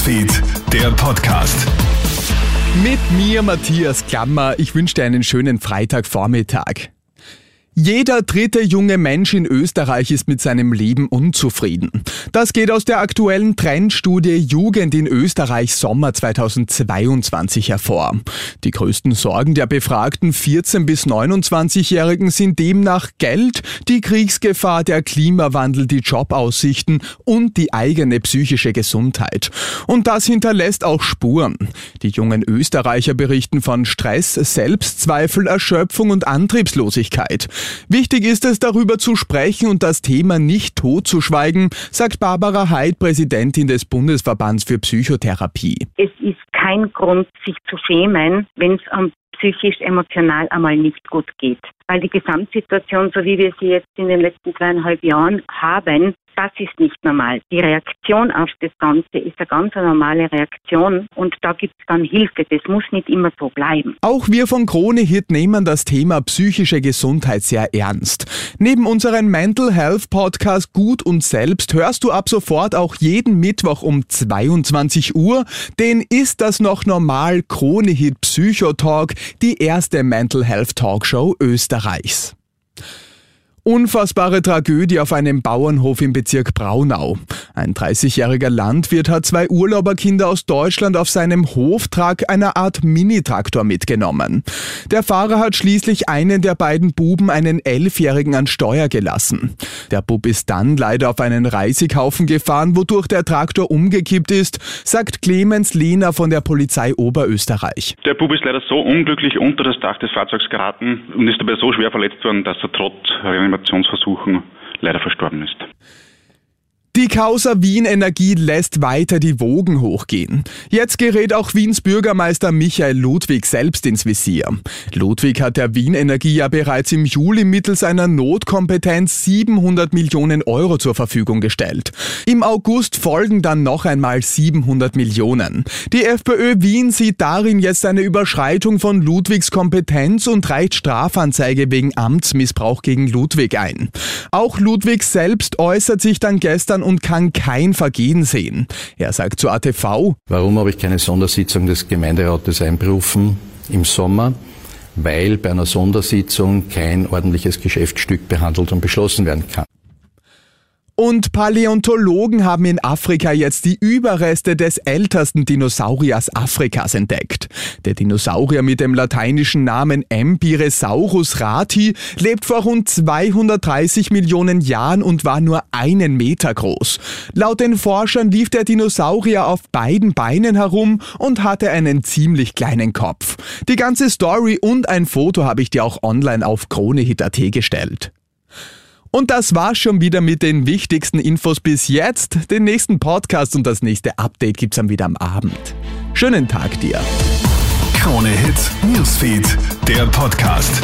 Newsfeed, der Podcast. Mit mir, Matthias Klammer. Ich wünsche dir einen schönen Freitagvormittag. Jeder dritte junge Mensch in Österreich ist mit seinem Leben unzufrieden. Das geht aus der aktuellen Trendstudie Jugend in Österreich Sommer 2022 hervor. Die größten Sorgen der befragten 14 bis 29-Jährigen sind demnach Geld, die Kriegsgefahr, der Klimawandel, die Jobaussichten und die eigene psychische Gesundheit. Und das hinterlässt auch Spuren. Die jungen Österreicher berichten von Stress, Selbstzweifel, Erschöpfung und Antriebslosigkeit. Wichtig ist es, darüber zu sprechen und das Thema nicht totzuschweigen, sagt Barbara Heid, Präsidentin des Bundesverbands für Psychotherapie. Es ist kein Grund, sich zu schämen, wenn es am psychisch, emotional einmal nicht gut geht. Weil die Gesamtsituation, so wie wir sie jetzt in den letzten zweieinhalb Jahren haben, das ist nicht normal. Die Reaktion auf das Ganze ist eine ganz normale Reaktion und da gibt es dann Hilfe. Das muss nicht immer so bleiben. Auch wir von Krone Hit nehmen das Thema psychische Gesundheit sehr ernst. Neben unserem Mental Health Podcast Gut und Selbst hörst du ab sofort auch jeden Mittwoch um 22 Uhr den Ist das noch normal Krone Hit Psychotalk, die erste Mental Health Talkshow Österreichs. Unfassbare Tragödie auf einem Bauernhof im Bezirk Braunau. Ein 30-jähriger Landwirt hat zwei Urlauberkinder aus Deutschland auf seinem Hoftrag einer Art Minitraktor mitgenommen. Der Fahrer hat schließlich einen der beiden Buben, einen Elfjährigen, an Steuer gelassen. Der Bub ist dann leider auf einen Reisighaufen gefahren, wodurch der Traktor umgekippt ist, sagt Clemens Lehner von der Polizei Oberösterreich. Der Bub ist leider so unglücklich unter das Dach des Fahrzeugs geraten und ist dabei so schwer verletzt worden, dass er trotz Reanimationsversuchen leider verstorben ist. Die Causa Wien Energie lässt weiter die Wogen hochgehen. Jetzt gerät auch Wiens Bürgermeister Michael Ludwig selbst ins Visier. Ludwig hat der Wien Energie ja bereits im Juli mittels einer Notkompetenz 700 Millionen Euro zur Verfügung gestellt. Im August folgen dann noch einmal 700 Millionen. Die FPÖ Wien sieht darin jetzt eine Überschreitung von Ludwigs Kompetenz und reicht Strafanzeige wegen Amtsmissbrauch gegen Ludwig ein. Auch Ludwig selbst äußert sich dann gestern und kann kein Vergehen sehen. Er sagt zu ATV, Warum habe ich keine Sondersitzung des Gemeinderates einberufen im Sommer? Weil bei einer Sondersitzung kein ordentliches Geschäftsstück behandelt und beschlossen werden kann. Und Paläontologen haben in Afrika jetzt die Überreste des ältesten Dinosauriers Afrikas entdeckt. Der Dinosaurier mit dem lateinischen Namen Empiresaurus rati lebt vor rund 230 Millionen Jahren und war nur einen Meter groß. Laut den Forschern lief der Dinosaurier auf beiden Beinen herum und hatte einen ziemlich kleinen Kopf. Die ganze Story und ein Foto habe ich dir auch online auf kronehit.at gestellt. Und das war's schon wieder mit den wichtigsten Infos bis jetzt. Den nächsten Podcast und das nächste Update gibt's dann wieder am Abend. Schönen Tag dir. Krone Hits, Newsfeed, der Podcast.